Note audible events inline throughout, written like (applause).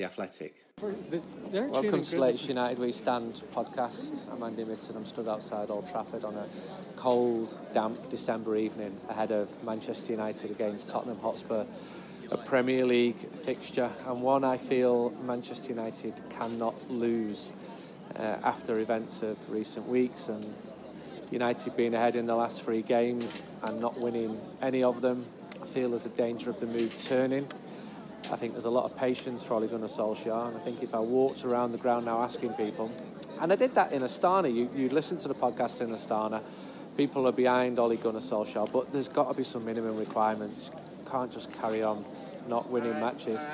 The Athletic. Welcome to the latest United We Stand podcast. I'm Andy Mitten. I'm stood outside Old Trafford on a cold, damp December evening ahead of Manchester United against Tottenham Hotspur, a Premier League fixture and one I feel Manchester United cannot lose uh, after events of recent weeks and United being ahead in the last three games and not winning any of them. I feel there's a danger of the mood turning. I think there's a lot of patience for Ole Gunnar Solskjaer, and I think if I walked around the ground now asking people, and I did that in Astana, you, you listen to the podcast in Astana, people are behind Ole Gunnar Solskjaer, but there's got to be some minimum requirements. You can't just carry on not winning matches.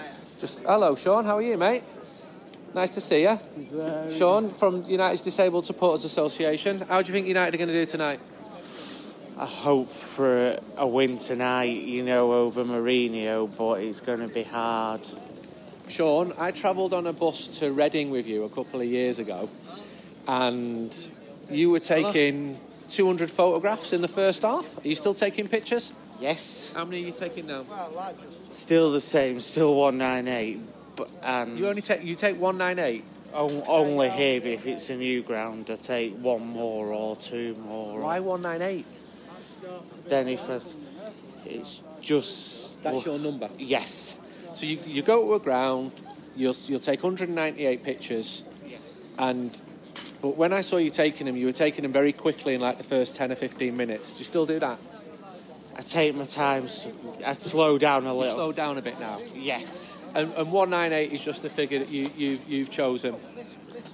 Just hello, Sean. How are you, mate? Nice to see you, Sean from United's Disabled Supporters Association. How do you think United are going to do tonight? I hope for a win tonight, you know, over Mourinho, but it's going to be hard. Sean, I travelled on a bus to Reading with you a couple of years ago, and you were taking 200 photographs in the first half. Are you still taking pictures? Yes, How many are you taking now? still the same, still 198, but and You only take you take 198. on- only here if it's a new ground, I take one more or two more. Why 198? Then if I, it's just That's your number. yes, So you, you go to a ground, you'll you'll take 198 pictures, and but when I saw you taking them, you were taking them very quickly in like the first 10 or 15 minutes. Do you still do that? I take my time. I slow down a You little. slow down a bit now. Yes, And, and 198 is just the figure that you, you, you've chosen.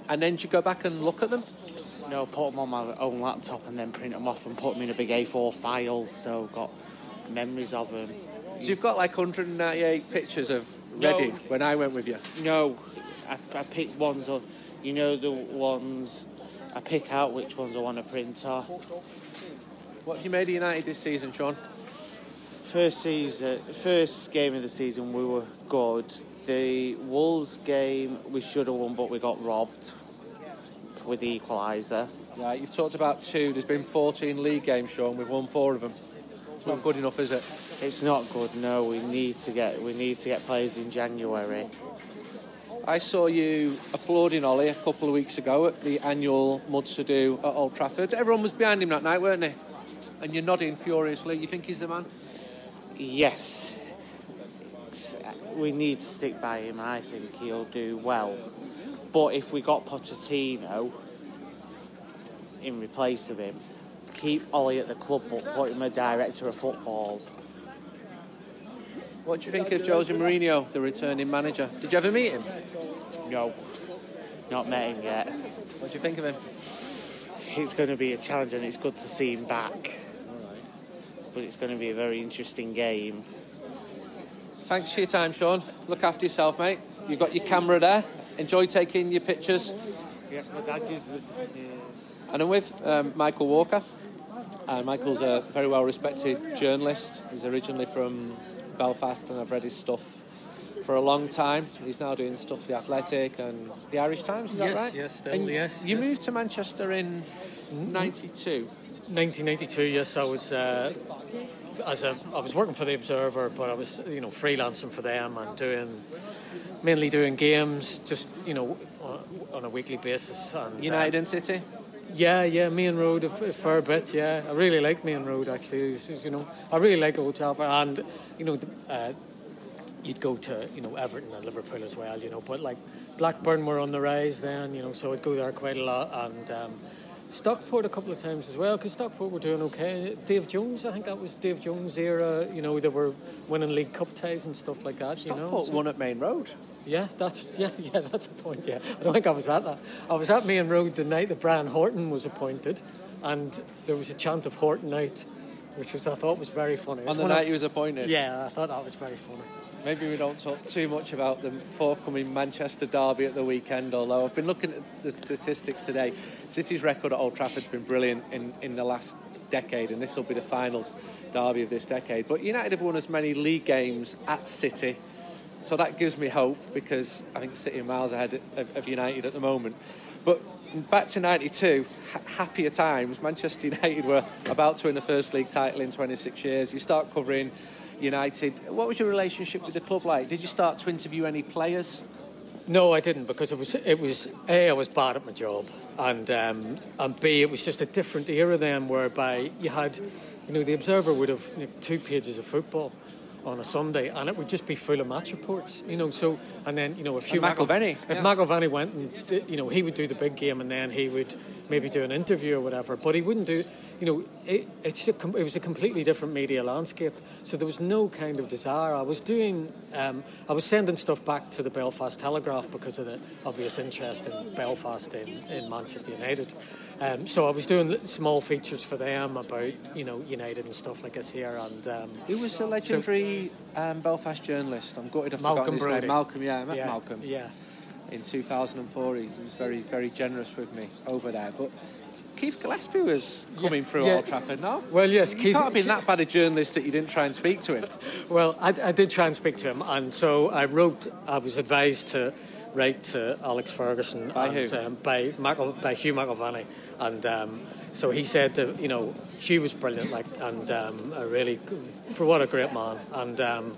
And then do you go back and look at them? No, put them on my own laptop and then print them off and put them in a big A4 file. So I've got memories of them. So you've got like 198 pictures of No. When I went with you. No, I, I pick ones of, you know, the ones, I pick out which ones I want to print off. What have you made of United this season, Sean? First season, first game of the season, we were good. The Wolves game, we should have won, but we got robbed with the equaliser. Yeah, you've talked about two. There's been 14 league games, Sean. We've won four of them. It's not good enough, is it? It's not good. No, we need to get, we need to get players in January. I saw you applauding Ollie a couple of weeks ago at the annual Mud Sadu at Old Trafford. Everyone was behind him that night, weren't they? And you're nodding furiously. You think he's the man? Yes, we need to stick by him. I think he'll do well. But if we got Pochettino in replace of him, keep Ollie at the club, but put him a director of football. What do you think of Jose Mourinho, the returning manager? Did you ever meet him? No, not met him yet. What do you think of him? It's going to be a challenge, and it's good to see him back. But it's going to be a very interesting game. Thanks for your time, Sean. Look after yourself, mate. You've got your camera there. Enjoy taking your pictures. Yes, my dad is. And I'm with um, Michael Walker. And Michael's a very well respected journalist. He's originally from Belfast, and I've read his stuff for a long time. He's now doing stuff for The Athletic and The Irish Times, is that Yes, right? yes, still, And yes, You yes. moved to Manchester in 92. 1992, yes, I was uh, as a I was working for the Observer, but I was you know freelancing for them and doing mainly doing games, just you know on, a weekly basis. And, uh, United and City. yeah, yeah, Maine Road a, f- a fair bit. Yeah, I really like Maine Road actually. You know, I really like Old Trafford, and you know, the, uh, you'd go to you know Everton and Liverpool as well. You know, but like Blackburn were on the rise then. You know, so I'd go there quite a lot and. Um, Stockport a couple of times as well because Stockport were doing okay. Dave Jones, I think that was Dave Jones' era. You know, they were winning League Cup ties and stuff like that. You know, Stockport So- won at Maine Road. yeah, that's yeah, (laughs) yeah, that's a point. Yeah, I don't think I was at that. I was at Maine Road the night that Brian Horton was appointed, and there was a chant of Horton night, which was I thought was very funny. On the one of- night he was appointed. yeah, I thought that was very funny. Maybe we don't talk too much about the forthcoming Manchester derby at the weekend. Although I've been looking at the statistics today, City's record at Old Trafford's been brilliant in, in the last decade, and this will be the final derby of this decade. But United have won as many league games at City, so that gives me hope because I think City are miles ahead of, of United at the moment. But back to 92, happier times. Manchester (laughs) United were about to win the first league title in 26 years. You start covering United. What was your relationship with the club like? Did you start to interview any players? No, I didn't because it was it was a I was bad at my job, and um, and b it was just a different era then, whereby you had, you know, the Observer would have you know, two pages of football on a Sunday, and it would just be full of match reports, you know. So, and then you know, if you McIlvanney, if yeah. McIlvanney went and you know he would do the big game, and then he would maybe do an interview or whatever, but he wouldn't do, you know, it, it's a, it was a completely different media landscape. So there was no kind of desire. I was doing, um, I was sending stuff back to the Belfast Telegraph because of the obvious interest in Belfast in, in Manchester United. Um, so I was doing small features for them about you know United and stuff like this here. And um, who was the legendary so, um, Belfast journalist? I'm gutted I've Malcolm his name. Malcolm, yeah, I met yeah, Malcolm. Yeah. In 2004, he was very, very generous with me over there. But Keith Gillespie was coming yeah, through yeah. Old Trafford, no? Well, yes. You Keith, can't have been that bad a journalist that you didn't try and speak to him. (laughs) well, I, I did try and speak to him, and so I wrote. I was advised to write to Alex Ferguson by and, who? Um, by, by Hugh McIlvanney, and um, so he said, that, you know, Hugh was brilliant, like, and um, a really, for what a great man, and um,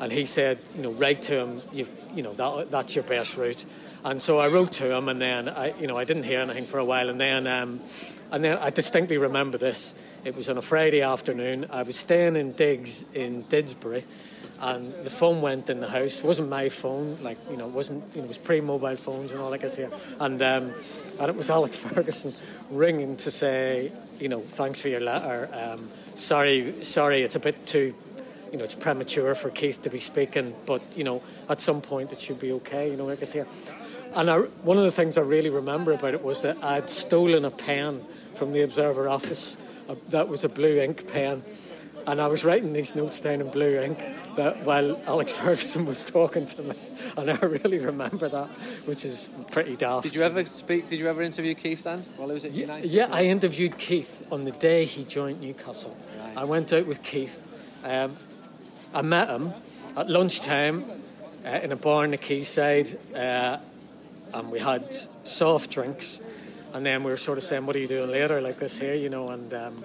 and he said, you know, write to him, you've, you know, that, that's your best route, and so I wrote to him, and then I, you know, I didn't hear anything for a while, and then, um, and then I distinctly remember this. It was on a Friday afternoon. I was staying in Diggs in Didsbury and the phone went in the house. It wasn't my phone, like you know, it wasn't you know, it was pre-mobile phones and all that of stuff. And um, and it was Alex (laughs) Ferguson ringing to say, you know, thanks for your letter. Um, sorry, sorry, it's a bit too, you know, it's premature for Keith to be speaking, but you know, at some point it should be okay. You know, like I say. And I, one of the things I really remember about it was that I'd stolen a pen from the Observer office. Uh, that was a blue ink pen and I was writing these notes down in blue ink that while Alex (laughs) Ferguson was talking to me, and I really remember that, which is pretty daft. Did you ever speak? Did you ever interview Keith then while he was at United? Yeah, I interviewed Keith on the day he joined Newcastle. Right. I went out with Keith. Um, I met him at lunchtime uh, in a bar in the quayside, uh, and we had soft drinks. And then we were sort of saying, "What are you doing later, like this here?" You know, and. Um,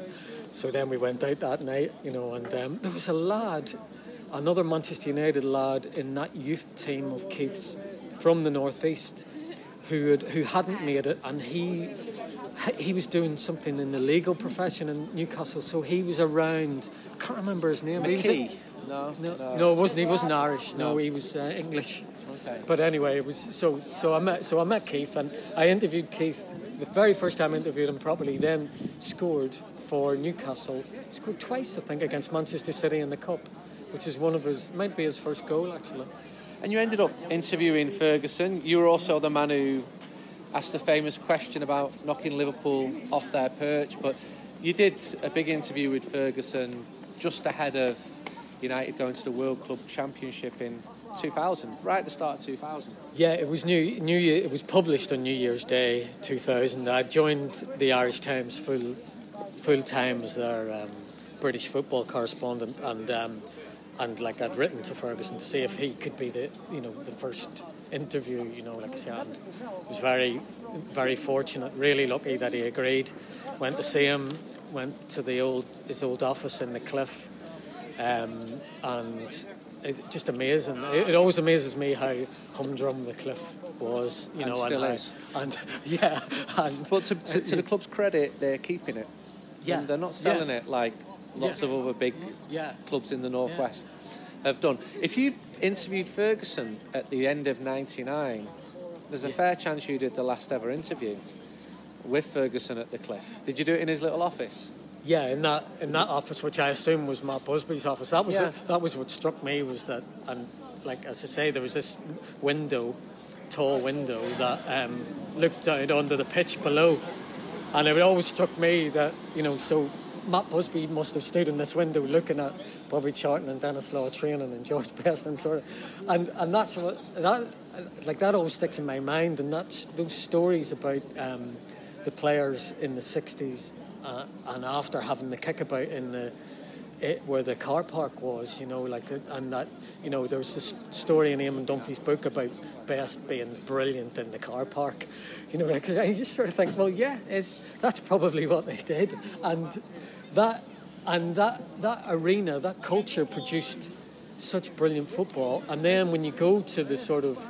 so then we went out that night, you know, and um, there was a lad, another Manchester United lad in that youth team of Keith's from the northeast, who had, who hadn't made it, and he he was doing something in the legal profession in Newcastle. So he was around. I can't remember his name. McKee. No, no, no, no, it wasn't. He wasn't Irish. No, no he was uh, English. Okay. But anyway, it was so. So I met. So I met Keith, and I interviewed Keith the very first time I interviewed him properly. Then scored for Newcastle. Scored twice, I think, against Manchester City in the Cup, which is one of his, might be his first goal, actually. And you ended up interviewing Ferguson. You were also the man who asked the famous question about knocking Liverpool off their perch, but you did a big interview with Ferguson just ahead of United going to the World Club Championship in 2000, right at the start of 2000. Yeah, it was New New Year. It was published on New Year's Day 2000. I joined the Irish Times full full time as their um, British football correspondent, and um, and like I'd written to Ferguson to see if he could be the you know the first interview. You know, like I said, was very very fortunate, really lucky that he agreed. Went to see him, went to the old his old office in the Cliff, um, and it, just amazing. It, it, always amazes me how humdrum the Cliff was, you and know, and, how, and (laughs) yeah, and but to, to, to, the (laughs) club's credit, they're keeping it. Yeah. And they're not selling yeah. it like lots yeah. of other big yeah. clubs in the northwest have done. If you've interviewed Ferguson at the end of '99, there's a fair chance you did the last ever interview with Ferguson at the Cliff. Did you do it in his little office? Yeah, in that in that office, which I assume was Matt Busby's office. That was yeah. that was what struck me was that, and like as I say, there was this window, tall window that um, looked out onto the pitch below, and it always struck me that, you know, so Matt Busby must have stood in this window looking at Bobby Charlton and Denis Law training and George Best and sort of, and and that's what that like that always sticks in my mind, and that's those stories about um, the players in the '60s uh, and after having the kickabout in the it, where the car park was, you know, like, and that, you know, there was this story in Eamon Dunphy's book about Best being brilliant in the car park, (laughs) you know, like, I just sort of think, well, yeah, that's probably what they did, and that, and that, that arena, that culture produced such brilliant football, and then when you go to the sort of,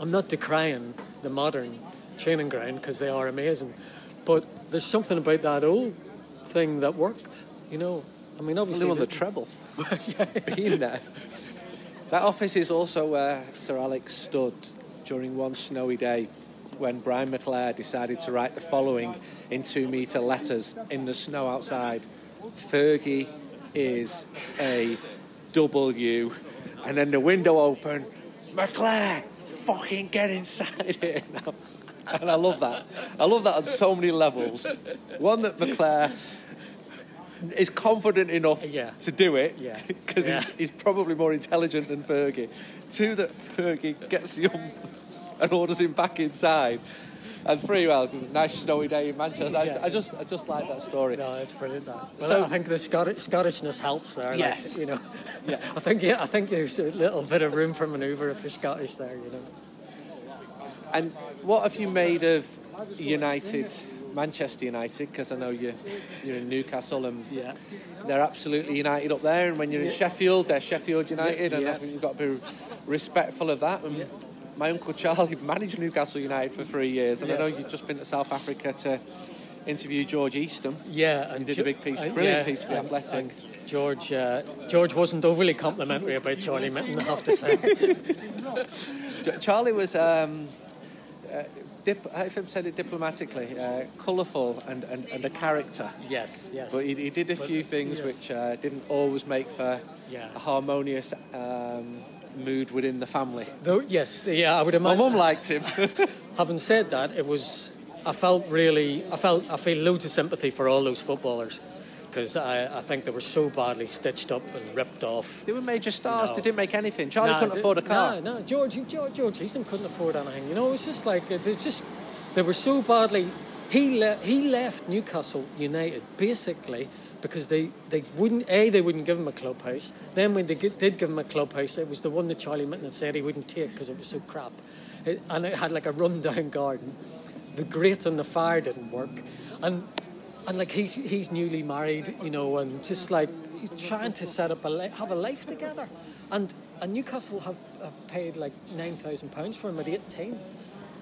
I'm not decrying the modern training ground because they are amazing, but there's something about that old thing that worked, you know. I mean, obviously. on the treble. Being there. That office is also where Sir Alex stood during one snowy day when Brian McClair decided to write the following in two metre letters in the snow outside Fergie is a W. And then the window opened. McClair, fucking get inside (laughs) here now. And I love that. I love that on so many levels. One that McClair is confident enough yeah. to do it because yeah. he's, he's, probably more intelligent than Fergie. Two, that Fergie gets him um, and orders him back inside. And three, well, it's a nice snowy day in Manchester. Yeah. I, I, just, I just like that story. No, it's brilliant. That. Well, so, I think the Scottish, Scottishness helps there. Yes, like, you know. Yeah. I think, yeah, I think there's a little bit of room for manoeuvre if you're Scottish there, you know. And what have you made of United? Manchester United because I know you you're in Newcastle and yeah. they're absolutely United up there. And when you're in Sheffield, they're Sheffield United, yeah. and I think you've got to be respectful of that. And my uncle Charlie (laughs) managed Newcastle United for three years, and yes. I know you've just been to South Africa to interview George Eastham. Yeah, and did a big piece, brilliant piece for Athletic. George uh, George wasn't overly complimentary about Charlie Mitten, I have to say. (laughs) Charlie was. Um, uh, dip, I've said it diplomatically, uh, colourful and, and, and, a character. Yes, yes. But he, he did a few things yes. which uh, didn't always make for yeah. a harmonious um, mood within the family. Though, yes, yeah, I would imagine. My mum liked him. (laughs) Having said that, it was. I felt really. I felt. I feel loads of sympathy for all those footballers because I, I, think they were so badly stitched up and ripped off. They were major stars. No. They didn't make anything. Charlie couldn't they, afford a car. No, no. George, George, George Eastham couldn't afford anything. You know, it was just like it's just they were so badly. He le- he left Newcastle United basically because they, they wouldn't a they wouldn't give him a clubhouse. Then when they did give him a clubhouse, it was the one that Charlie Mitten said he wouldn't take because it was so crap, it, and it had like a rundown garden. The grate on the fire didn't work, and and like he's he's newly married, you know, and just like he's trying to set up a li- have a life together, and and Newcastle have, have paid like nine thousand pounds for him at eighteen,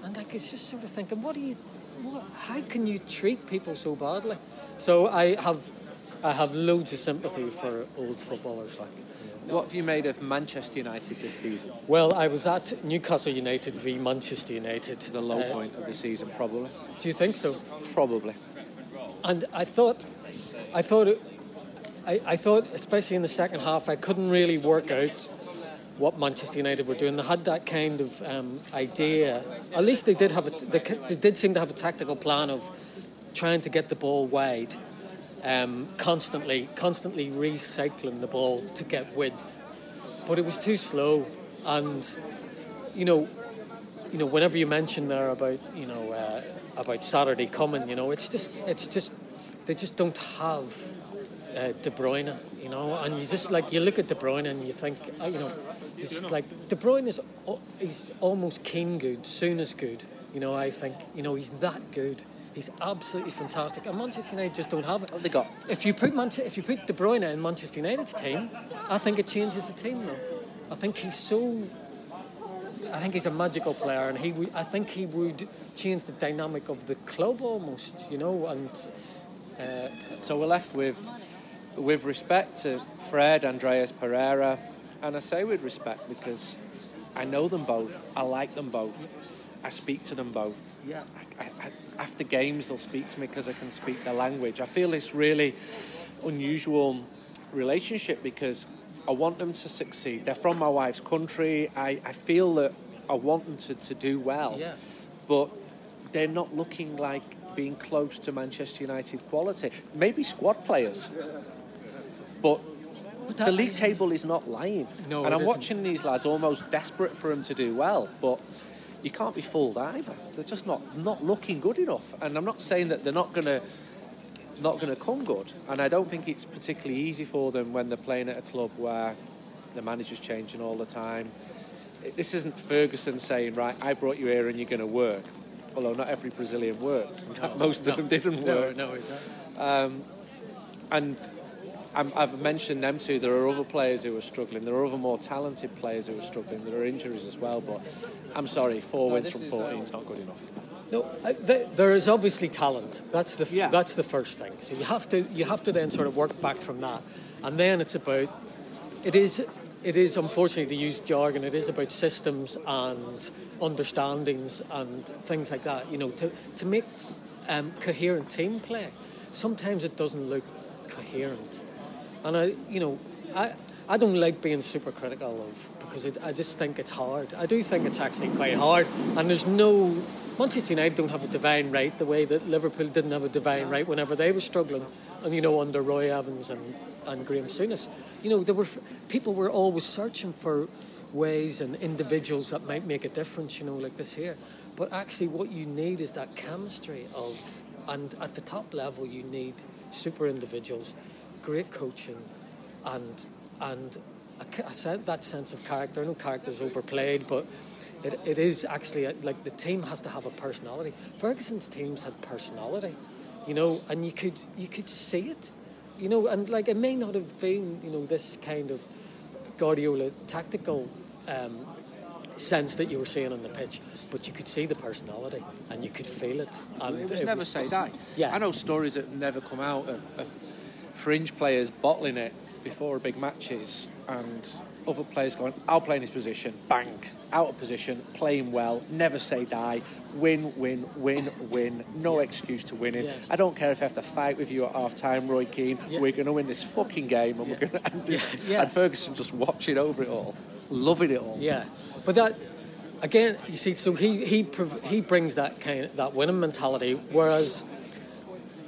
and like it's just sort of thinking, what do you, what, how can you treat people so badly? So I have I have loads of sympathy for old footballers like. What have you made of Manchester United this season? Well, I was at Newcastle United v Manchester United. The low uh, point of the season, probably. Do you think so? Probably. And I thought, I thought, I, I thought, especially in the second half, I couldn't really work out what Manchester United were doing. They had that kind of um, idea. At least they did have a, they, they, did seem to have a tactical plan of trying to get the ball wide, um, constantly, constantly recycling the ball to get width. But it was too slow, and you know, you know, whenever you mention there about you know uh, about Saturday coming. You know, it's just it's just they just don't have uh, De Bruyne. You know, and you just like you look at De Bruyne and you think, uh, you know, he's like De Bruyne is he's almost Kane good, soon as good. You know, I think you know he's that good. He's absolutely fantastic, and Manchester United just don't have it. What they got? If you put Manchester, if you put De Bruyne in Manchester United's team, I think it changes the team. Though, I think he's so I think he's a magical player, and he I think he would change the dynamic of the club almost, you know. And uh, so we're left with, with respect to Fred, Andreas Pereira, and I say with respect because I know them both, I like them both, I speak to them both. Yeah. I, I, after games, they'll speak to me because I can speak their language. I feel this really unusual relationship because I want them to succeed. They're from my wife's country. I, I feel that I want them to, to do well. Yeah. But they're not looking like being close to Manchester United quality. Maybe squad players, but the league table is not lying. No, and I'm isn't. watching these lads almost desperate for them to do well, but you can't be fooled either. They're just not not looking good enough. And I'm not saying that they're not going to not going to come good. And I don't think it's particularly easy for them when they're playing at a club where the manager's changing all the time. This isn't Ferguson saying, right, I brought you here and you're going to work. Although not every Brazilian worked. Fact, (laughs) most of them didn't No, work. no, exactly. Um, and I'm, I've mentioned them too. There are other players who are struggling. There are other more talented players who are struggling. There are injuries as well. But I'm sorry, four wins from 14 is not good enough. No, I, there is obviously talent. That's the Yeah. that's the first thing. So you have to you have to then sort of work back from that, and then it's about it is it is unfortunately to use jargon. It is about systems and understandings and things like that. You know, to to make um, coherent team play. Sometimes it doesn't look coherent, and I you know I. I don't like being super critical of because it, I just think it's hard. I do think it's actually quite hard, and there's no Manchester United don't have a divine right the way that Liverpool didn't have a divine right whenever they were struggling, and you know under Roy Evans and, and Graham Souness, you know there were people were always searching for ways and individuals that might make a difference, you know, like this here. But actually, what you need is that chemistry of, and at the top level, you need super individuals, great coaching, and and a, a that sense of character. I know character's overplayed, but it, it is actually a, like the team has to have a personality. Ferguson's teams had personality, you know, and you could you could see it, you know, and like it may not have been you know this kind of Guardiola tactical um, sense that you were seeing on the pitch, but you could see the personality and you could feel it. And It was never say die. Yeah. I know stories that never come out of, of fringe players bottling it before big matches and other players going, I'll play in this position, bang, out of position, playing well, never say die, win, win, win, win, no excuse to winning. Yeah. I don't care if I have to fight with you at half time, Roy Keane, Yeah. we're going to win this fucking game and we're going to end it. Yeah. And Ferguson just watching over it all, loving it all. Yeah, but that again, you see, so he he he brings that kind of, that winning mentality, whereas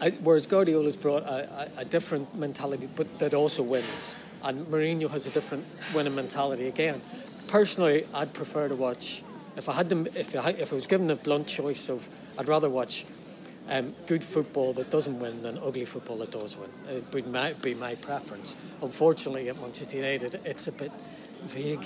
I, whereas Guardiola's brought a, a, a different mentality, but that also wins, and Mourinho has a different winning mentality again. Personally, I'd prefer to watch if I had them if I, if I was given a blunt choice of I'd rather watch. Um, good football that doesn't win than ugly football that does win. It would be my preference. Unfortunately, at Manchester United, it's a bit vague.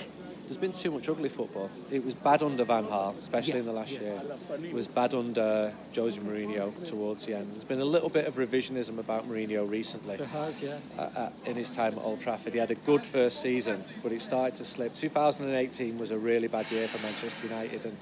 There's been too much ugly football. It was bad under Van Gaal, especially Yeah, in the last yeah. year. It was bad under Jose Mourinho towards the end. There's been a little bit of revisionism about Mourinho recently. There has, yeah. Uh, uh, in his time at Old Trafford, he had a good first season, but it started to slip. 2018 was a really bad year for Manchester United, and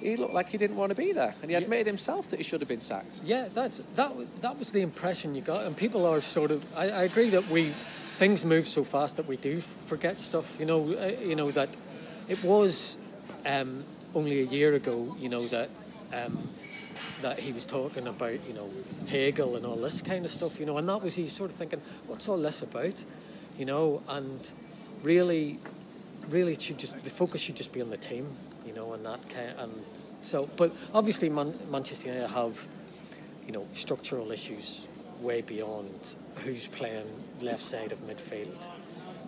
he looked like he didn't want to be there. And he Yeah. admitted himself that he should have been sacked. Yeah, that's that. was- That was the impression you got, and people are sort of. I, I agree that we things move so fast that we do forget stuff. You know, uh, you know that it was um, only a year ago. You know that um, that he was talking about. You know, Hegel and all this kind of stuff. You know, and that was he sort of thinking, what's all this about? You know, and really, really, should just the focus should just be on the team. You know, and that kind and so. But obviously, Man- Manchester United have you know, structural issues way beyond who's playing left side of midfield.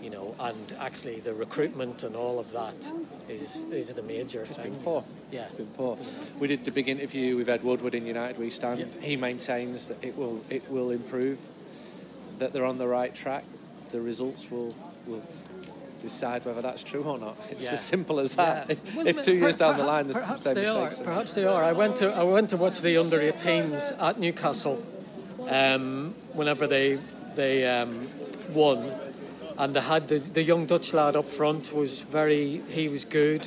You know, and actually the recruitment and all of that is is the major It's thing. been poor. Yeah. It's been poor. We did the big interview with Ed Woodward in United We Stand. Yeah. He maintains that it will it will improve, that they're on the right track. The results will will decide whether that's true or not. It's Yeah. as simple as that. Yeah. (laughs) If, Well, if two per- years down the line there's perhaps the same they are. Perhaps they are. I went to I went to watch the under 18s at Newcastle um, whenever they they um, won, and they had the, the young Dutch lad up front was very he was good.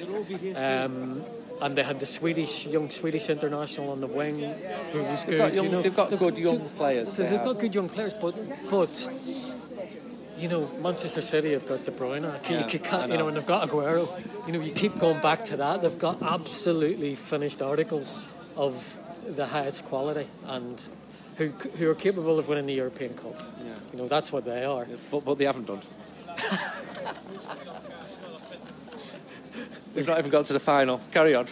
Um, and they had the Swedish young Swedish international on the wing, who was good. got young- you know. they've got good young So- players, so they've got good young players, but but you know, Manchester City have got De Bruyne. You Yeah, you know, know. and they've got Aguero. You know, you keep going back to that. They've got absolutely finished articles of the highest quality and who who are capable of winning the European Cup. You know, that's what they are. But, but they haven't done. They've not even got to the final. Carry on.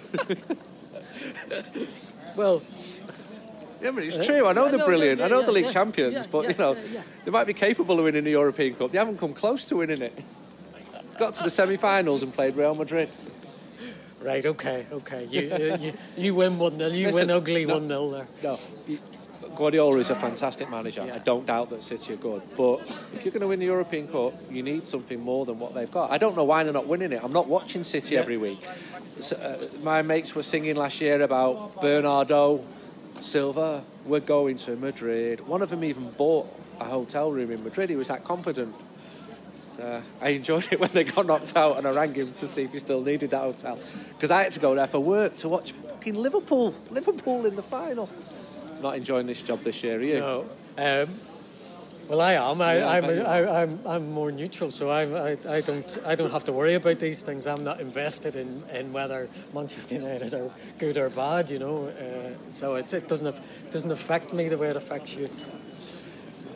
Well, Yeah, but it's uh, true. I know they're brilliant. I know the league champions, but you know they might be capable of winning the European Cup. They haven't come close to winning it. Got to the semi-finals and played Real Madrid. Right. Okay. Okay. You you, you, you win one 0 You Listen, win ugly one no, 0 there. No. Guardiola is a fantastic manager. Yeah. I don't doubt that City are good. But if you're going to win the European Cup, you need something more than what they've got. I don't know why they're not winning it. I'm not watching City yeah. every week. So, uh, my mates were singing last year about Bernardo Silva. We're going to Madrid. One of them even bought a hotel room in Madrid. He was that confident. So I enjoyed it (laughs) when they got knocked out, and I rang him to see if he still needed that hotel because I had to go there for work to watch fucking Liverpool, Liverpool in the final not enjoying this job this year, are you? No. Um, well, I am. I, yeah, I'm, I, I'm, I'm more neutral, so I'm, I, I don't, I don't have to worry about these things. I'm not invested in, in whether Manchester United are good or bad, you know. Uh, so it, it doesn't, it doesn't affect me the way it affects you.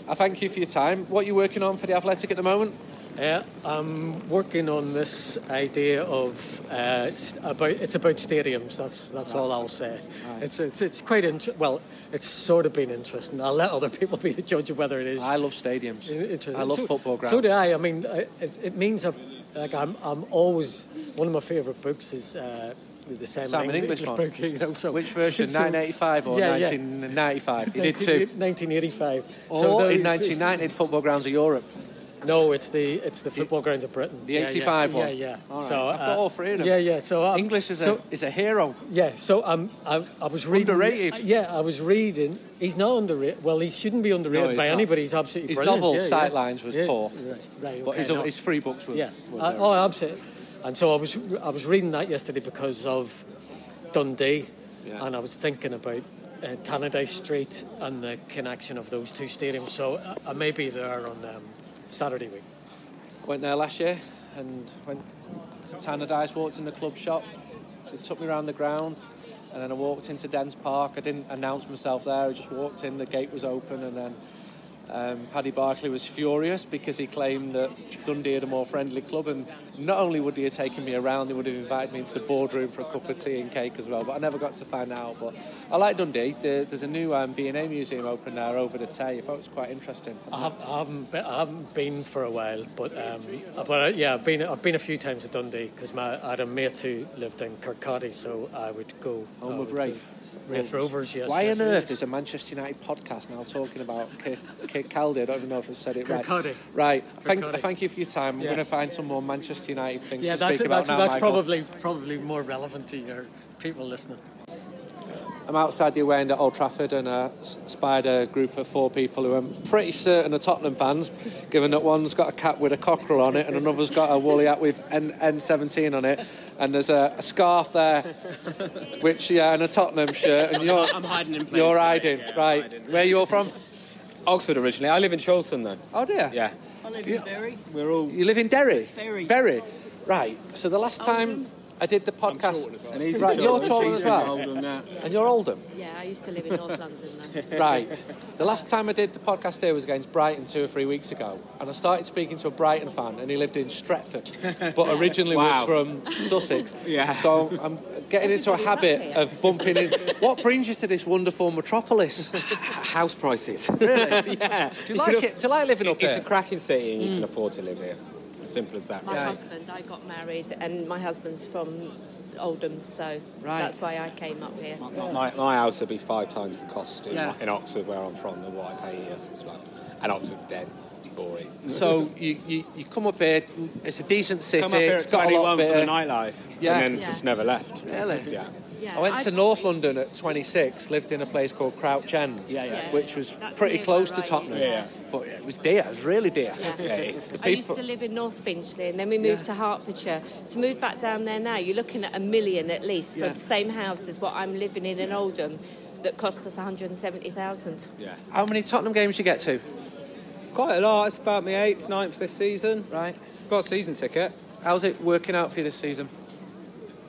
I thank you for your time. What are you working on for the Athletic at the moment? Yeah, I'm working on this idea of uh, about it's about stadiums. That's that's right. all I'll say. Right. It's it's it's quite inter- well. It's sort of been interesting. I'll let other people (laughs) be the judge of whether it is. I love stadiums. I love so, football grounds. So do I. I mean, it, it means I've, like I'm I'm always one of my favourite books is. Uh, the same Simon Inglis, Inglis book, (laughs) you know, so, Which version, (laughs) so, 1985 or yeah, 1995? You did two. 1985. Or so in 1990, Football Grounds of Europe. No, it's the it's the football grounds of Britain. The '85 yeah, one. Yeah, yeah. Right. So I've got all three of them. Yeah, yeah. So um, Inglis is so, a is a hero. Yeah. So um, I, I was reading. Underrated. Uh, yeah, I was reading. He's not underrated. Well, he shouldn't be underrated no, by not. anybody. He's absolutely his brilliant. novel yeah, Sightlines was poor. Right. right okay, but his, no. his three books were. Yeah. Were uh, oh, absolutely. And so I was I was reading that yesterday because of Dundee, and I was thinking about uh, Tannadice Street and the connection of those two stadiums. So uh, I may be there on um, Saturday week. Went there last year and went to Tannadice, walked in the club shop. They took me around the ground and then I walked into Dens Park. I didn't announce myself there, I just walked in, the gate was open and then um, Paddy Barclay was furious because he claimed that Dundee had a more friendly club, and not only would he have taken me around, he would have invited me into the boardroom for a cup of tea and cake as well. But I never got to find out. But I like Dundee. There's a new um, V&A museum open there over the Tay. I thought it was quite interesting. I, have, I haven't been, I haven't been for a while, but um, but uh, yeah, I've been I've been a few times to Dundee because I had a mate who lived in Kirkcaldy, so I would go. Home of Raith. Rovers, yes. Why yes, on earth is a Manchester United podcast now talking about Kit Caldy? I don't even know if I said it right. Right. Thank, thank you for your time. We're going to find some more Manchester United things yeah, to speak about that's, now, that's Michael. probably probably more relevant to your people listening. I'm outside the away end at Old Trafford and I spied a group of four people who I'm pretty certain are Tottenham fans, given that one's got a cap with a cockerel on it and another's got a woolly hat with N- N17 on it, and there's a, a scarf there, which yeah, and a Tottenham shirt, and you're I'm hiding in place. You're hiding, yeah, right? Hiding. Where are you all from? Oxford originally. I live in Chorlton though. Oh dear. Yeah. I live in Bury. We're all. You live in Derry. Bury. Bury. Right. So the last oh, time. I did the podcast. And right, you're Chorlton as well. And you're Oldham. Yeah, I used to live in North London. Though. (laughs) Right. The last time I did the podcast here was against Brighton two or three weeks ago, and I started speaking to a Brighton fan, and he lived in Stretford, (laughs) but originally wow. was from Sussex. (laughs) yeah. So I'm getting into a habit of bumping in. What brings you to this wonderful metropolis? House prices. Really? yeah. Do you like it? Do you like living up it's here? It's a cracking city, and you mm. can afford to live here. As simple as that. My yeah. husband, I got married, and my husband's from Oldham, so right. that's why I came up here. My, my, my, house would be five times the cost in, yeah. in, Oxford, where I'm from, than what I pay here. So it's like, and Oxford dead. Boring. So you, you, you come up here. It's a decent city. Come up here it's got a lot for the nightlife. Yeah, and then yeah. just never left. Really? Yeah. Yeah, I went I to North London at 26, lived in a place called Crouch End, yeah, yeah. which was That's pretty close to Tottenham. Yeah. But it was dear, it was really dear. Yeah. I used to live in North Finchley and then we moved to Hertfordshire. To move back down there now, you're looking at a million at least for the same house as what I'm living in in Oldham that cost us 170,000. Yeah. How many Tottenham games you get to? Quite a lot. It's about my eighth, ninth this season. Right. Got a season ticket. How's it working out for you this season?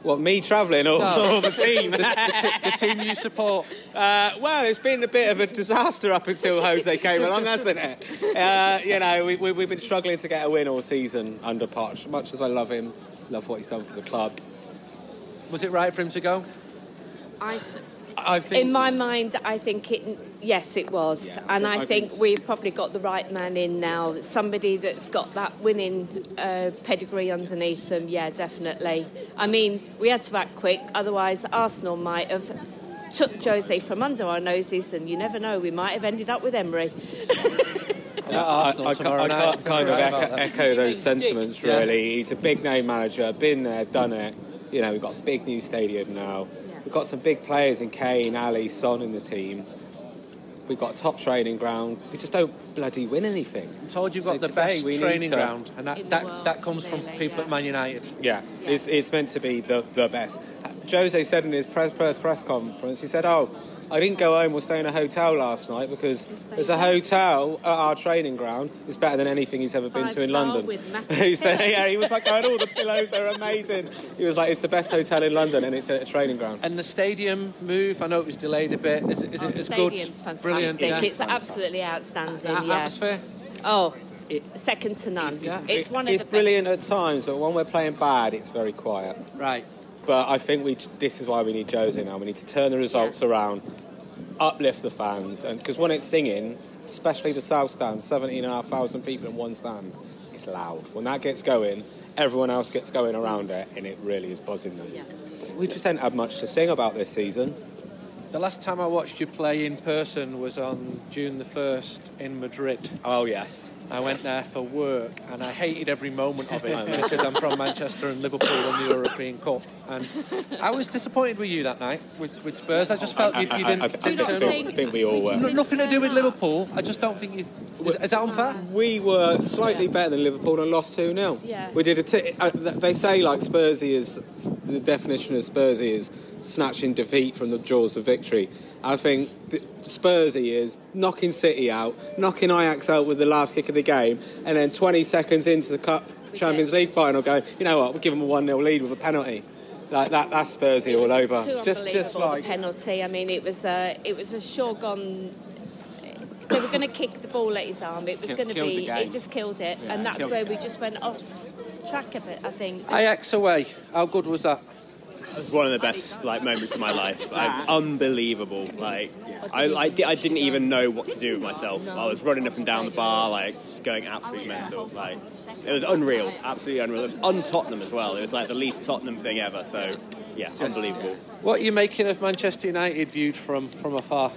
What, me travelling or, no. or the (laughs) team? the, the, the, team you support? (laughs) Uh, well, it's been a bit of a disaster up until Jose came along, hasn't it? Uh, you know, we, we, we've been struggling to get a win all season under Poch. Much as I love him, love what he's done for the club. Was it right for him to go? I, I think in my mind, I think it. Yes, it was, Yeah, and I I, think, think- we've probably got the right man in now. Somebody that's got that winning uh, pedigree underneath them. Yeah, definitely. I mean, we had to act quick, otherwise Arsenal might have took Jose from under our noses, and you never know, we might have ended up with Emery. (laughs) at Arsenal I, I, I can't kind of echo, echo (laughs) those sentiments, Yeah. really. He's a big name manager, been there, done it. You know, we've got a big new stadium now. Yeah. We've got some big players in Kane, Alli, Son in the team. We've got a top training ground. We just don't bloody win anything. I'm told you've So got the today best training to- ground, and that, that, world, that comes from people yeah. at Man United. Yeah, Yeah. It's, it's meant to be the, the best. Jose said in his press, first press conference, he said, Oh, I didn't go home or stay in a hotel last night because there's a hotel at our training ground. It's better than anything he's ever been to in London. with (laughs) he said. Yeah, he was like, Oh, all the pillows are amazing. He was like, It's the best hotel in London and it's a training ground. And the stadium move, I know it was delayed a bit. Is, is Oh, it the as good? stadium's fantastic. Brilliant. Yeah. It's absolutely outstanding. A- yeah. Atmosphere. Oh, second to none. Yeah. It's one of it's the brilliant at times, but when we're playing bad, it's very quiet. Right. But I think we this is why we need Jose now. We need to turn the results around, uplift the fans, and because when it's singing, especially the south stand, seventeen and a half thousand people in one stand, it's loud. When that gets going, everyone else gets going around it, and it really is buzzing them. Yeah. We just don't have much to sing about this season. The last time I watched you play in person was on June the 1st in Madrid. Oh yes. I went there for work and I hated every moment of it (laughs) because I'm from Manchester and Liverpool won the European Cup. And I was disappointed with you that night with, with Spurs. I just felt you, you didn't. I, I, I, Do you not think, think- I think we all were. No- nothing to do with Liverpool. I just don't think you. Is, is that unfair? We were slightly better than Liverpool and lost 2 0. Yeah. We did a. T- uh, they say, like, Spursy is. The definition of Spursy is snatching defeat from the jaws of victory. I think th- Spursy is knocking City out, knocking Ajax out with the last kick of the game, and then 20 seconds into the Cup Champions League final going, you know what, we'll give them a 1 0 lead with a penalty. Like that, that's Spursy It all over. Too Just, just like the penalty. I mean, it was a, it was a sure gone. They were going to kick the ball at his arm. It was going to be. It just killed it, and that's killed where we just went off track a bit. I think. Ajax away. How good was that? One of the best like moments of my life. Like, unbelievable. Like I, I, I didn't even know what to do with myself. I was running up and down the bar, like going absolutely mental. Like it was unreal, absolutely unreal. It was un Tottenham as well. It was like the least Tottenham thing ever. So yeah, unbelievable. What are you making of Manchester United viewed from, from afar?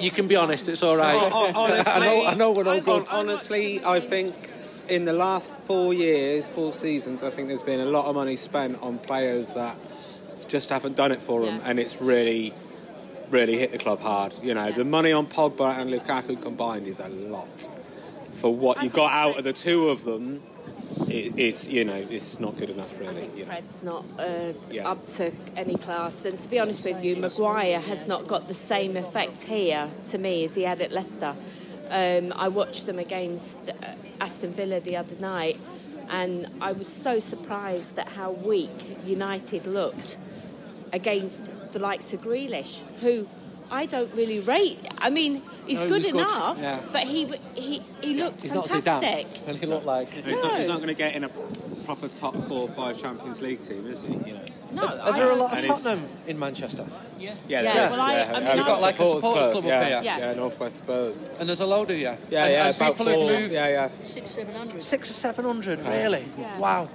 You can be honest, it's all right. Hon- oh, oh, hon- (laughs) Honestly, I know, I know we're all good. Honestly, I think in the last four years, four seasons, I think there's been a lot of money spent on players that just haven't done it for them, Yeah. and it's really, really hit the club hard. You know, the money on Pogba and Lukaku combined is a lot. For what you've got out of the two of them, it, it's you know, it's not good enough, really. You know. Fred's not uh, Yeah. up to any class, and to be honest with you, Maguire has not got the same effect here to me as he had at Leicester. Um, I watched them against uh, Aston Villa the other night, and I was so surprised at how weak United looked against the likes of Grealish, who I don't really rate. I mean, he's No, good good, enough, yeah. but he he he looked He's fantastic. Zidane, and he looked like. He's not, No. he's not going to get in a proper top four or five Champions League team, is he? You know. No, Are I there a lot of And Tottenham in Manchester? Yeah, Yeah, there is, well, I- I mean, We've I- got like a supporters club up yeah, here. Yeah. yeah, Northwest Spurs. And there's a load of you. Yeah, and, yeah, and about people four. have moved Yeah, yeah. six seven hundred. Six or seven hundred, really? Yeah. Wow.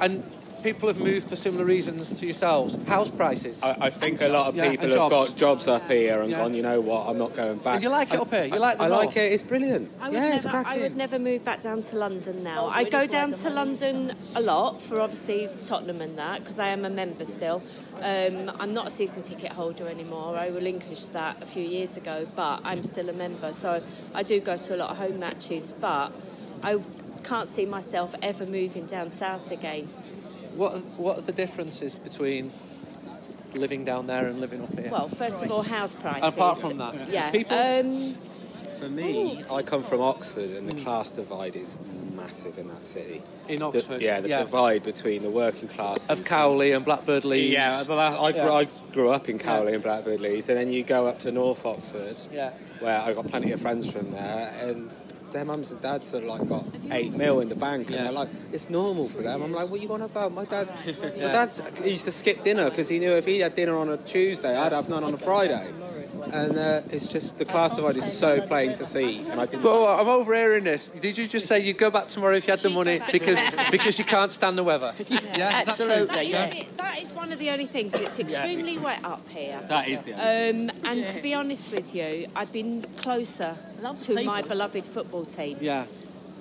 And people have moved for similar reasons to yourselves. House prices. I, I think a lot of Yeah, people and have got jobs up here and Yeah. gone. You know what? I'm not going back. And you like it I- up here? You I- like the I north? like it. It's brilliant. I would, yeah, it's never, I would never move back down to London now. I go down to London a lot for obviously Tottenham and that because I am a member still. Um, I'm not a season ticket holder anymore. I relinquished that a few years ago, but I'm still a member. So I do go to a lot of home matches, but I can't see myself ever moving down south again. What What are the differences between living down there and living up here? Well, first of all, house prices. Apart from that, yeah. people- Um, For me, I come from Oxford, and the class divide is massive in that city. in The- Oxford, yeah, the divide between the working class of Cowley and Blackbird Leys. Yeah, but I, I, grew, Yeah. I grew up in Cowley and Blackbird Leys, and then you go up to North Oxford, Yeah. where I got plenty of friends from there, and their mums and dads are like got eight mil in the bank, and they're like, it's normal for them. I'm like, what are you on about? My dad, (laughs) my dad used to skip dinner because he knew if he had dinner on a Tuesday, I'd have none on a Friday. And uh, it's just the class divide is so plain to see. And I didn't. Well, I'm overhearing this. Did you just say you'd go back tomorrow if you had the money because because you can't stand the weather? (laughs) Yeah, absolutely. That is, that is one of the only things. It's extremely wet up here. That is the. Um, and to be honest with you, I've been closer to my beloved football team. Yeah.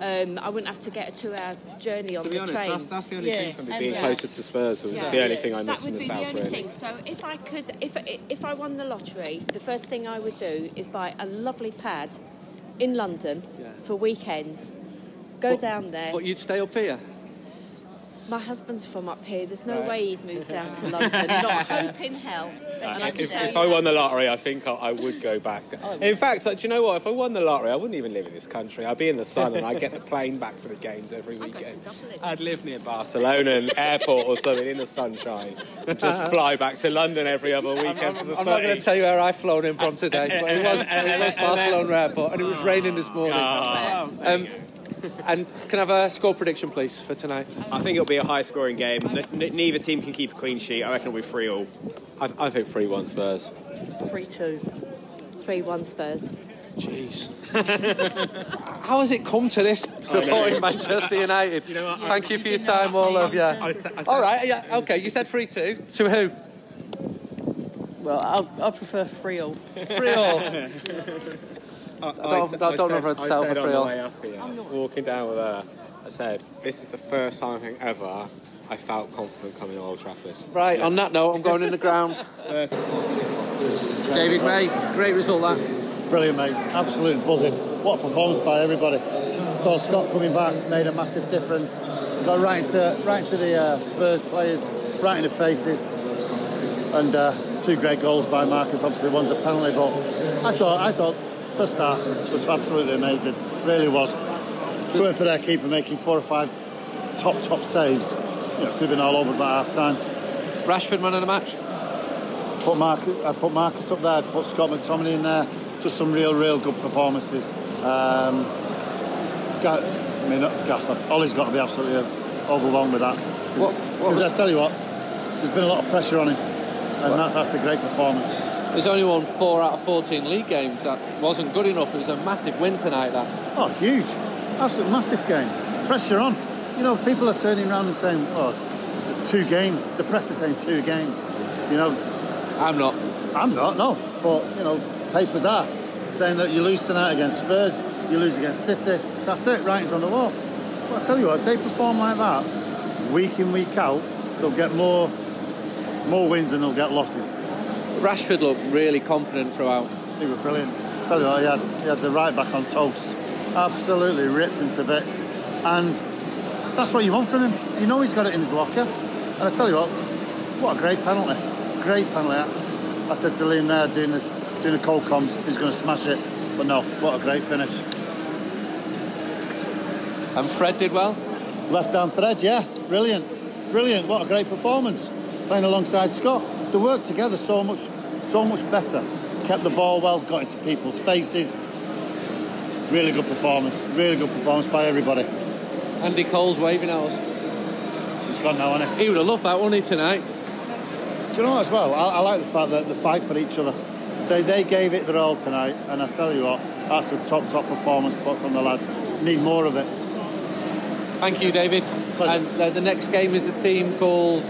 Um, I wouldn't have to get a two-hour journey on To be the honest, train. that's, that's the only Yeah. thing for me And, being closer to Spurs was Yeah. the only thing I that missed would from the be south. the only really. thing. So if I could, if if I won the lottery, the first thing I would do is buy a lovely pad in London Yeah. for weekends. Go down there. But you'd stay up here. My husband's from up here. There's no Right. way he'd move down to London. (laughs) Not hope in hell. And I If, if I won the lottery, I think I, I would go back. Oh. In fact, uh, do you know what? If I won the lottery, I wouldn't even live in this country. I'd be in the sun and I'd get the plane back for the games every I'd go to weekend. I'd live near Barcelona and airport or something in the sunshine. and Just uh-huh. fly back to London every other weekend for the I'm not going to tell you where I've flown in from today, but it was, it was (laughs) Barcelona Airport, and it was raining this morning. Ah. Um, and can I have a score prediction, please, for tonight? I think it'll be a high scoring game. N- n- neither team can keep a clean sheet. I reckon it'll be 3 all. I, I think 3 1 Spurs. 3 2. 3 1 Spurs. Jeez. (laughs) How has it come to this supporting Manchester United? Thank you for your time, all of you. I said- I All right, yeah, okay, you said 3 2. To who? Well, I, I prefer 3 all. 3 all. (laughs) I, don't- I don't know if I'd I sell said for on the way up here, walking down with her, I said, this is the first time I think ever I felt confident coming to Old Trafford. Right, on that note, I'm going in the ground. (laughs) David May, great result that. Brilliant, mate. Absolute buzzing. What a performance by everybody. I thought Scott coming back made a massive difference. Got right into, right into the uh, Spurs players, right in the faces. And uh, two great goals by Marcus. Obviously, one's a penalty, but I thought, I thought first half was absolutely amazing. Really was. Going for their keeper, making four or five top, top saves. You know, could have been all over by half time. Rashford man of the match. Put Marcus, I put Marcus up there, put Scott McTominay in there. Just some real, real good performances. Um, I mean, Gaffer. Ole's got to be absolutely overwhelmed with that. Because I tell you what, there's been a lot of pressure on him, and that, that's a great performance. He's only won 4 out of 14 league games. That wasn't good enough. It was a massive win tonight, that. Oh, huge, absolute massive game. Pressure on. You know, people are turning around and saying, "Oh, two games." The press is saying two games. You know, I'm not. I'm not, no. But, you know, papers are saying that you lose tonight against Spurs, you lose against City. That's it, writing's on the wall. Well, I tell you what, if they perform like that, week in, week out, they'll get more more wins than they'll get losses. Rashford looked really confident throughout. He was brilliant. I tell you what, he had, he had the right back on toast. Absolutely ripped into bits. And that's what you want from him. You know he's got it in his locker. And I tell you what, what a great penalty. Great penalty. I said to Liam there doing the, doing the cold comms, he's going to smash it. But no, what a great finish. And Fred did well. Left down Fred, yeah. Brilliant. Brilliant. What a great performance. Playing alongside Scott. They worked together so much so much better. Kept the ball well, got into people's faces. Really good performance. Really good performance by everybody. Andy Cole's waving at us. He's gone now, hasn't he? He would have loved that, wouldn't he, tonight? Do you know what as well? I, I like the fact that they fight for each other. They, they gave it their all tonight, and I tell you what, that's a top, top performance put from the lads. Need more of it. Thank you, David. Pleasure. And uh, the next game is a team called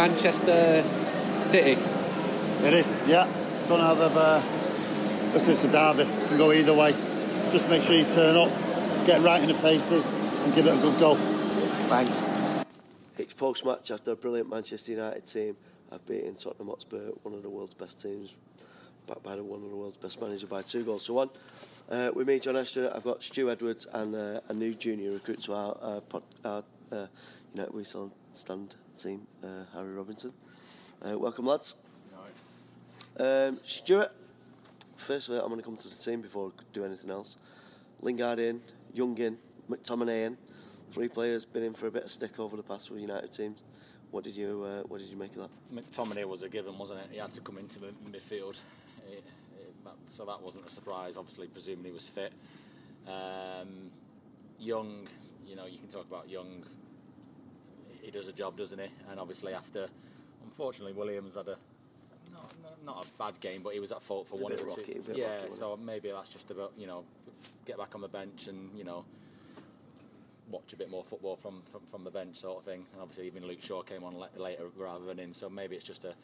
Manchester City. It is, yeah. Don't know how they've. Uh, listen, it's a derby. Can go either way. Just make sure you turn up, get right in the faces, and give it a good go. Thanks. It's post match after a brilliant Manchester United team. I've beaten Tottenham Hotspur, one of the world's best teams, backed by the one of the world's best manager by two goals to one. Uh, with me, John Ashton, I've got Stu Edwards and uh, a new junior recruit to our, uh, pod, our uh, United We Stand stand team, uh, Harry Robinson. Uh, welcome, lads. Um, Stuart, firstly, I'm going to come to the team before I do anything else. Lingard in, Young in, McTominay in. Three players been in for a bit of stick over the past for United teams. What did you uh, What did you make of that? McTominay was a given, wasn't it? He had to come into midfield, It- it- so that wasn't a surprise. Obviously, presuming he was fit. Um, young, you know, you can talk about young. He does a job, doesn't he? And obviously, after, unfortunately, Williams had a not, not, a bad game, but he was at fault for one or two. yeah, rocky, so maybe that's just about you know, get back on the bench and you know, watch a bit more football from, from, from the bench sort of thing. And obviously even Luke Shaw came on le- later rather than him, so maybe it's just a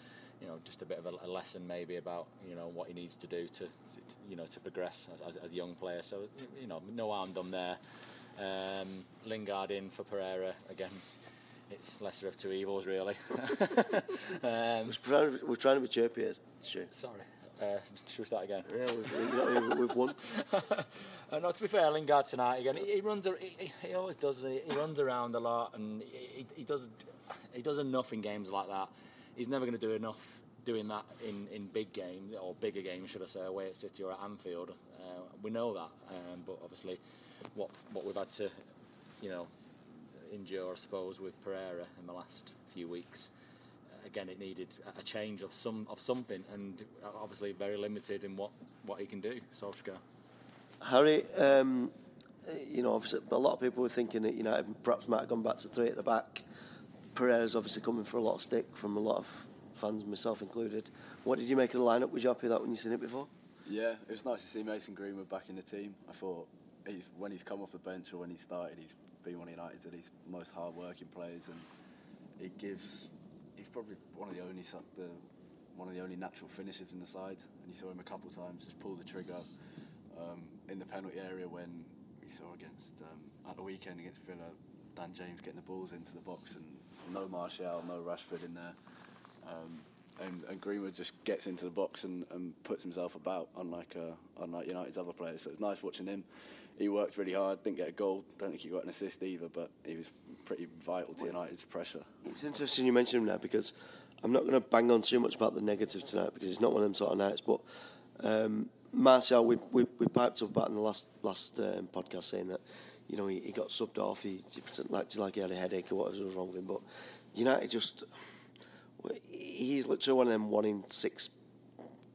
you know just a bit of a, a lesson maybe about you know what he needs to do to, to, to you know to progress as, as, as a young player. So you know no harm done there. Um, Lingard in for Pereira again. It's lesser of two evils, really. (laughs) um, We're trying, we're trying to be chirpy here, Stu. Sorry. Uh, should we start again? Yeah, we've, we've, we've won. (laughs) uh, no, to be fair, Lingard tonight again. He, he runs. He, he always does. He, he runs around a lot, and he, he, he does. He does enough in games like that. He's never going to do enough doing that in, in big games or bigger games, should I say, away at City or at Anfield. Uh, we know that, um, but obviously, what what we've had to, you know, endure, I suppose, with Pereira in the last few weeks. uh, Again, it needed a- a change of some of something, and uh, obviously very limited in what, what he can do. Solskjaer. Harry, um, you know, obviously, a lot of people were thinking that United perhaps might have gone back to three at the back. Pereira's obviously coming for a lot of stick from a lot of fans, myself included. What did you make of the lineup? Was you happy with that when you seen it before? Yeah, it was nice to see Mason Greenwood back in the team. I thought he's, when he's come off the bench or when he started, he's been one of United's his most hard-working players, and he gives. He's probably one of the only the one of the only natural finishers in the side, and you saw him a couple of times just pull the trigger um, in the penalty area when we saw against um, at the weekend against Villa, Dan James getting the balls into the box and no Martial, no Rashford in there. Um, and, and Greenwood just gets into the box and, and puts himself about, unlike uh, unlike United's other players. So it's nice watching him. He worked really hard, didn't get a goal, don't think he got an assist either, but he was pretty vital to United's pressure. It's interesting you mention him now because I'm not going to bang on too much about the negatives tonight because it's not one of them sort of nights. But um, Martial, we, we, we piped up about in the last last um, podcast saying that you know he, he got subbed off, he, he like like he had a headache or whatever was wrong with him. But United just he's literally one of them one in six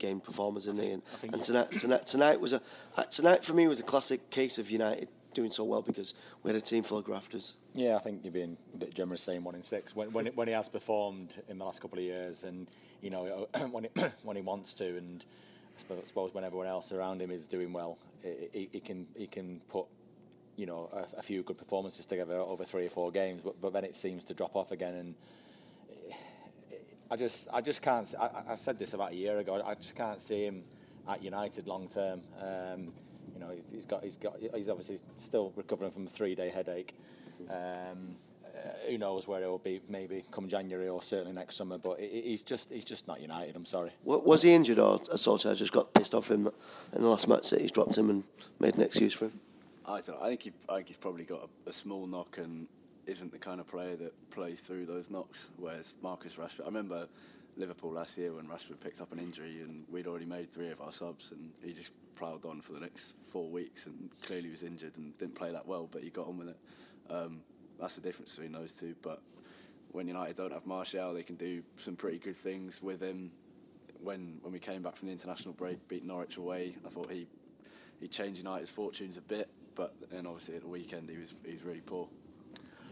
game performers, isn't he? And, and tonight, tonight, tonight was a uh, tonight for me was a classic case of United doing so well because we had a team full of grafters. Yeah, I think you're being a bit generous saying one in six. When when, when he has performed in the last couple of years, and you know (clears throat) when he, (clears throat) when he wants to, and I suppose, when everyone else around him is doing well, he, he- he can he can put you know a, a few good performances together over three or four games, but but then it seems to drop off again and. I just, I just can't. I, I, said this about a year ago. I just can't see him at United long term. Um, you know, he's, he's got, he's got, he's obviously still recovering from a three-day headache. Um, uh, who knows where he'll be? Maybe come January or certainly next summer. But he- he- he's just, he's just not United. I'm sorry. Was he injured or Solskjaer just got pissed off him in the last match that he's dropped him and made an excuse for him? I don't know. I think he, I think he's probably got a, a small knock and isn't the kind of player that plays through those knocks. Whereas Marcus Rashford, I remember Liverpool last year when Rashford picked up an injury and we'd already made three of our subs and he just ploughed on for the next four weeks and clearly was injured and didn't play that well, but he got on with it. Um, that's the difference between those two. But when United don't have Martial, they can do some pretty good things with him. When when we came back from the international break, beat Norwich away, I thought he he changed United's fortunes a bit, but then obviously at the weekend he was he was really poor.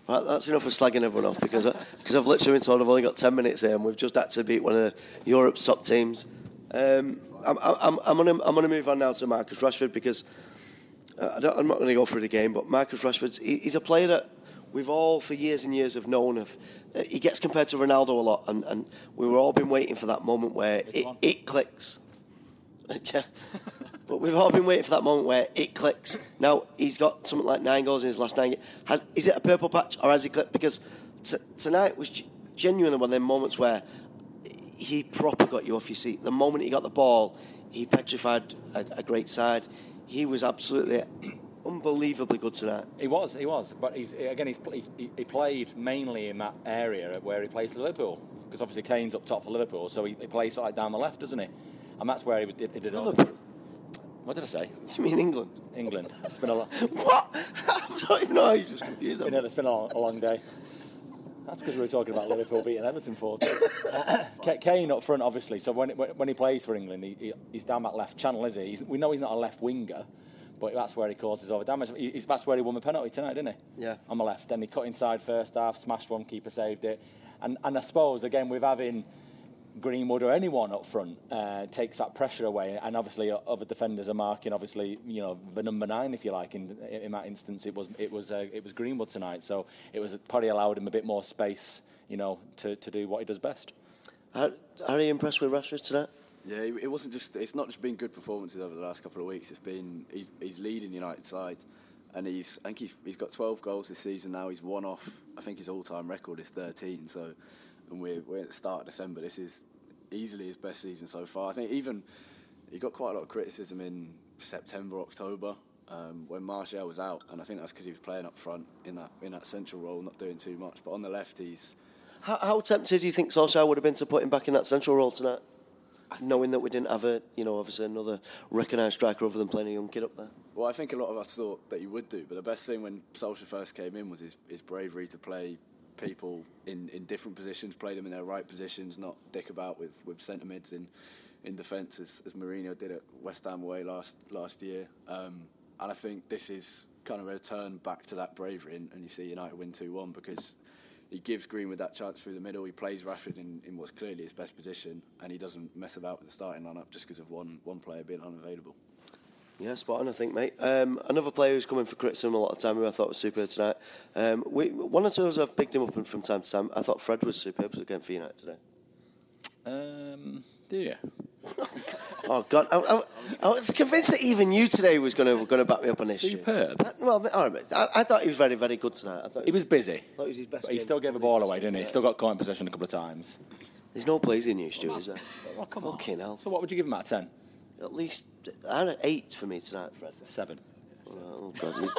Right, that's enough of slagging everyone off because I, because I've literally been told I've only got 10 minutes here and we've just had to beat one of Europe's top teams. Um, I'm, I'm, I'm going to I'm gonna move on now to Marcus Rashford because uh, I don't, I'm not going to go through the game, but Marcus Rashford, he, he's a player that we've all for years and years have known of. Uh, he gets compared to Ronaldo a lot, and, and we were all been waiting for that moment where it, it clicks. (laughs) But we've all been waiting for that moment where it clicks. Now he's got something like nine goals in his last nine. Has, is it a purple patch or has he clicked? Because t- tonight was g- genuinely one of them moments where he proper got you off your seat. The moment he got the ball, he petrified a, a great side. He was absolutely unbelievably good tonight. He was, he was, but he's again he's, he's he played mainly in that area where he plays Liverpool because obviously Kane's up top for Liverpool, so he, he plays of down the left, doesn't he? And that's where he, was, he did it. all. What did I say? You mean England? England. It's been a long. what? I don't even know. how You just confused It's been, a, it's been a, long, a long day. That's because we were talking about Liverpool beating Everton 4 2. (laughs) Kane up front, obviously. So when, when he plays for England, he, he, he's down that left channel, is he? He's, we know he's not a left winger, but that's where he causes all the damage. He's, that's where he won the penalty tonight, didn't he? Yeah. On the left. Then he cut inside first half, smashed one, keeper saved it. And, and I suppose, again, with having Greenwood or anyone up front uh, takes that pressure away. And obviously, other defenders are marking. Obviously, you know the number nine, if you like. In, in that instance, it was it was uh, it was Greenwood tonight. So it was probably allowed him a bit more space, you know, to, to do what he does best. Are, are you impressed with Rashford tonight? Yeah, it wasn't just. It's not just been good performances over the last couple of weeks. It's been he's, he's leading the United side, and he's I think he's he's got 12 goals this season now. He's one off. I think his all-time record is 13. So, and we're we're at the start of December. This is easily his best season so far. I think even he got quite a lot of criticism in September, October. Um, when Martial was out, and I think that's because he was playing up front in that in that central role, not doing too much. But on the left, he's how, how tempted do you think Solskjaer would have been to put him back in that central role tonight? knowing that we didn't have a, you know, obviously another recognised striker other than playing a young kid up there? Well, I think a lot of us thought that he would do, but the best thing when Solskjaer first came in was his, his bravery to play people in, in different positions, play them in their right positions, not dick about with, with centre mids in, in defence as, as Mourinho did at West Ham away last last year. Um, and I think this is kind of a return back to that bravery, and, and you see United win 2 1 because he gives Greenwood that chance through the middle. He plays Rashford in, in what's clearly his best position, and he doesn't mess about with the starting lineup just because of one one player being unavailable. Yeah, spot on, I think, mate. Um, another player who's coming for criticism a lot of time, who I thought was superb tonight. Um, we, one or two of us have picked him up from time to time. I thought Fred was superb again for United today. Um, do you? (laughs) oh God, I, I, I, was convinced that even you today was going to going to back me up on this. Superb. Uh, well, I, I, thought he was very very good tonight. I thought he was busy. Thought he was his best. But he still gave the ball away, didn't he? He still got caught in possession a couple of times. There's no plays in you, Stu, is there? Come on. Okay, now. So what would you give him out of ten? At least I had eight for me tonight, Fred. Seven. Oh, God,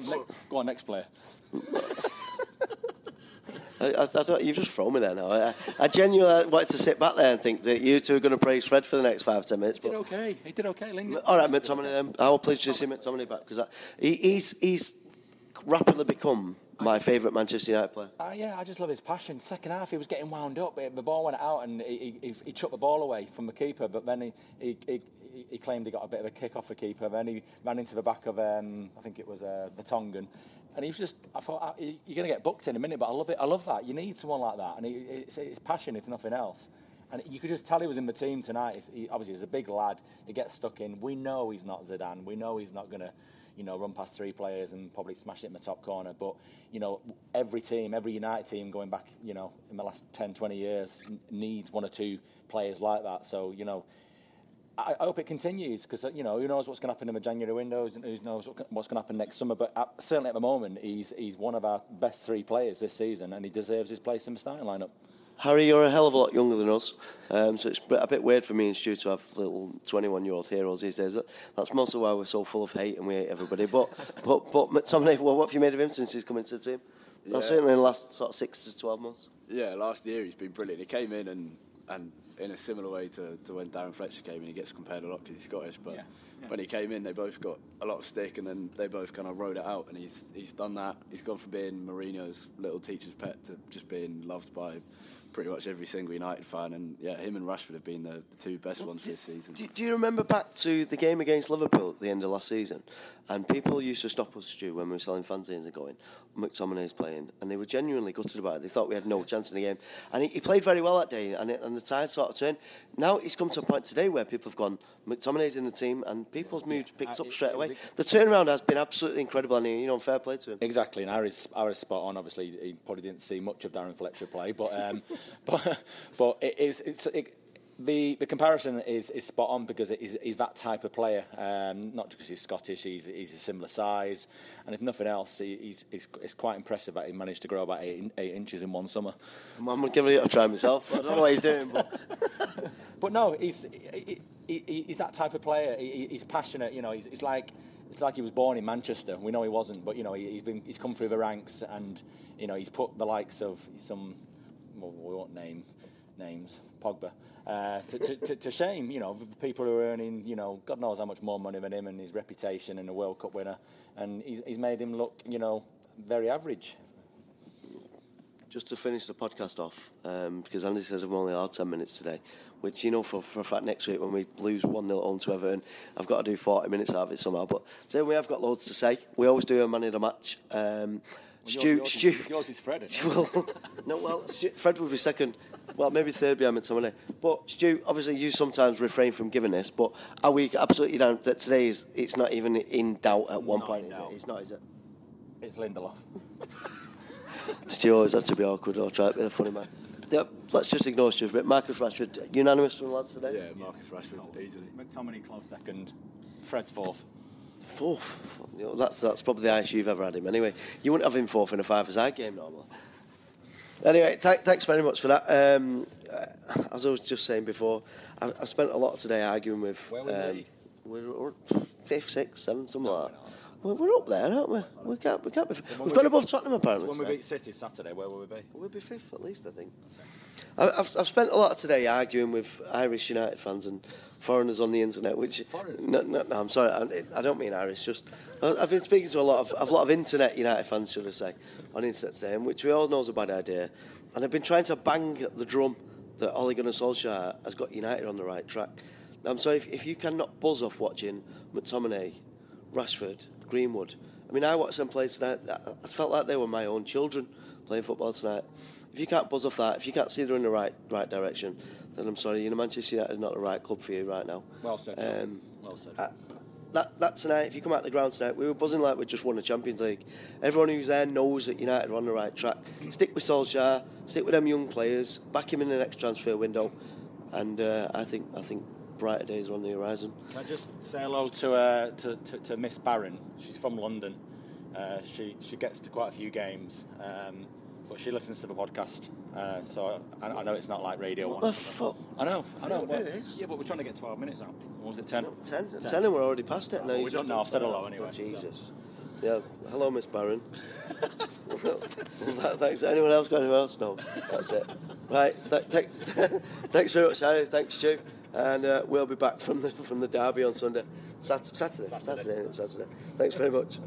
(laughs) Go on, next player. (laughs) I, I, I you've just thrown me there now. I, I genuinely uh, wanted to sit back there and think that you two are going to praise Fred for the next five, ten minutes. He did okay. He did okay, Lingard. All right, McTominay um, then. I will pleased to see McTominay back because he, he's, he's rapidly become my favourite Manchester United player. Uh, yeah, I just love his passion. Second half, he was getting wound up. The ball went out and he, he, he took the ball away from the keeper, but then he, he, he, he, claimed he got a bit of a kick off the keeper. Then he ran into the back of, um, I think it was uh, Tanganga, and he's just, I thought, uh, you're going to get booked in a minute, but I love it. I love that. You need someone like that. And he, it's, it's passion, if nothing else. And you could just tell he was in the team tonight. He, obviously, he's a big lad. He gets stuck in. We know he's not Zidane. We know he's not going to, you know, run past three players and probably smash it in the top corner. But, you know, every team, every United team going back, you know, in the last 10, 20 years needs one or two players like that. So, you know, I, hope it continues because you know who knows what's going to happen in the January windows and who knows what's going to happen next summer. But at, certainly at the moment, he's he's one of our best three players this season, and he deserves his place in the starting lineup. Harry, you're a hell of a lot younger than us, um, so it's a bit weird for me and Stu to have little 21-year-old heroes these days. That's mostly why we're so full of hate and we hate everybody. But (laughs) but but McTominay, well, what have you made of him since he's come into the team? Yeah. Well, certainly in the last sort of six to twelve months. Yeah, last year he's been brilliant. He came in and and in a similar way to, to when Darren Fletcher came in. He gets compared a lot because he's Scottish, but yeah, yeah. when he came in, they both got a lot of stick, and then they both kind of rode it out. And he's he's done that. He's gone from being Mourinho's little teacher's pet to just being loved by pretty much every single United fan. And yeah, him and Rashford have been the, the two best ones for this season. Do, do, you remember back to the game against Liverpool at the end of last season? And people used to stop us, Stu, when we were selling fanzines and going, McTominay's playing. And they were genuinely gutted about it. They thought we had no chance in the game. And he, he played very well that day, and, it, and the tide sort of turned. Now he's come to a point today where people have gone, McTominay's in the team, and people's mood picked uh, up straight away. The turnaround has been absolutely incredible, and you know, fair play to him. Exactly, and Harry's, Harry's spot on. Obviously, he probably didn't see much of Darren Fletcher play, but um, (laughs) but (laughs) but it is it's. It, the, the comparison is, is spot on because he's, he's that type of player. Um, not because he's Scottish, he's, he's a similar size, and if nothing else, he, he's, he's it's quite impressive that he managed to grow about eight, eight inches in one summer. I'm going to give it a try myself. I don't know what he's doing, but (laughs) but no, he's he, he, he's that type of player. He, he's passionate. You know, he's, he's like it's like he was born in Manchester. We know he wasn't, but you know he, has been he's come through the ranks, and you know he's put the likes of some well, we won't name names, Pogba, uh, to, to, to, shame. You know, people who are earning, you know, God knows how much more money than him and his reputation and a World Cup winner, and he's, he's made him look, you know, very average. just to finish the podcast off, um, because Andy says I've only allowed 10 minutes today, which, you know, for, for a fact next week when we lose 1 0 home to Everton, I've got to do 40 minutes out of it somehow. But today we have got loads to say. We always do a man of the match. Um, Well, Stu, yours, Stu, Is, yours is Fred. isn't well, no, well, Stu, Fred would be second. Well, maybe third behind McTominay. But Stu, obviously, you sometimes refrain from giving this. But are we absolutely down that today is it's not even in doubt at one Not point? Is doubt. it? It's not, is it? It's Lindelof. Stu always has to be awkward. I'll try to be the funny man. Yep, let's just ignore Stu. But Marcus Rashford, unanimous from the lads today. Yeah, Marcus Rashford, easily. McTominay close second. Fred's fourth. Fourth. You know, that's that's probably the highest you've ever had him. Anyway, you wouldn't have him fourth in a five-a-side game normally. Anyway, th- thanks very much for that. Um, uh, as I was just saying before, I, I spent a lot today arguing with. Where were um, we're, we're fifth, sixth, seventh, something like that. We're, we're up there, aren't we? We can't, we can't be. We've we got above Tottenham apparently. When we beat City Saturday, where will we be? We'll be fifth at least, I think. I've, I've spent a lot of today arguing with Irish United fans and foreigners on the internet, which no, no, no, I'm sorry, I, I don't mean Irish. Just I've been speaking to a lot of a lot of internet United fans, should I say, on internet today, and which we all know is a bad idea. And I've been trying to bang the drum that Ole Gunnar Solskjaer has got United on the right track. Now, I'm sorry if, if you cannot buzz off watching McTominay, Rashford, Greenwood. I mean, I watched them play tonight. I felt like they were my own children playing football tonight. If you can't buzz off that, if you can't see they're in the right right direction, then I'm sorry, you know, Manchester United is not the right club for you right now. Well said. Um, well said. uh, that, that tonight, if you come out the ground tonight, we were buzzing like we just won the Champions League. Everyone who's there knows that United are on the right track. Stick with Solskjaer, stick with them young players, back him in the next transfer window, and uh, I think I think brighter days are on the horizon. Can I just say hello to, uh, to, to, to Miss Barron? She's from London. Uh, she, she gets to quite a few games, um, but she listens to the podcast. Uh, so I, I know it's not like radio. What one. the fuck? I know, I know. Well, it is. Yeah, but we're trying to get 12 minutes out. Or was it 10? 10, 10, and we're already past it. now. Well, we don't know. I've said hello anyway, Oh, so. Jesus. Yeah. Hello, Miss Barron. (laughs) Thanks. Anyone else got anyone else? No. That's it. Right. Th- th- (laughs) thanks very much, Harry. Thanks, Stu. And uh, we'll be back from the from the derby on Sunday. Sat- Saturday. Saturday. Saturday. Saturday. Thanks very much.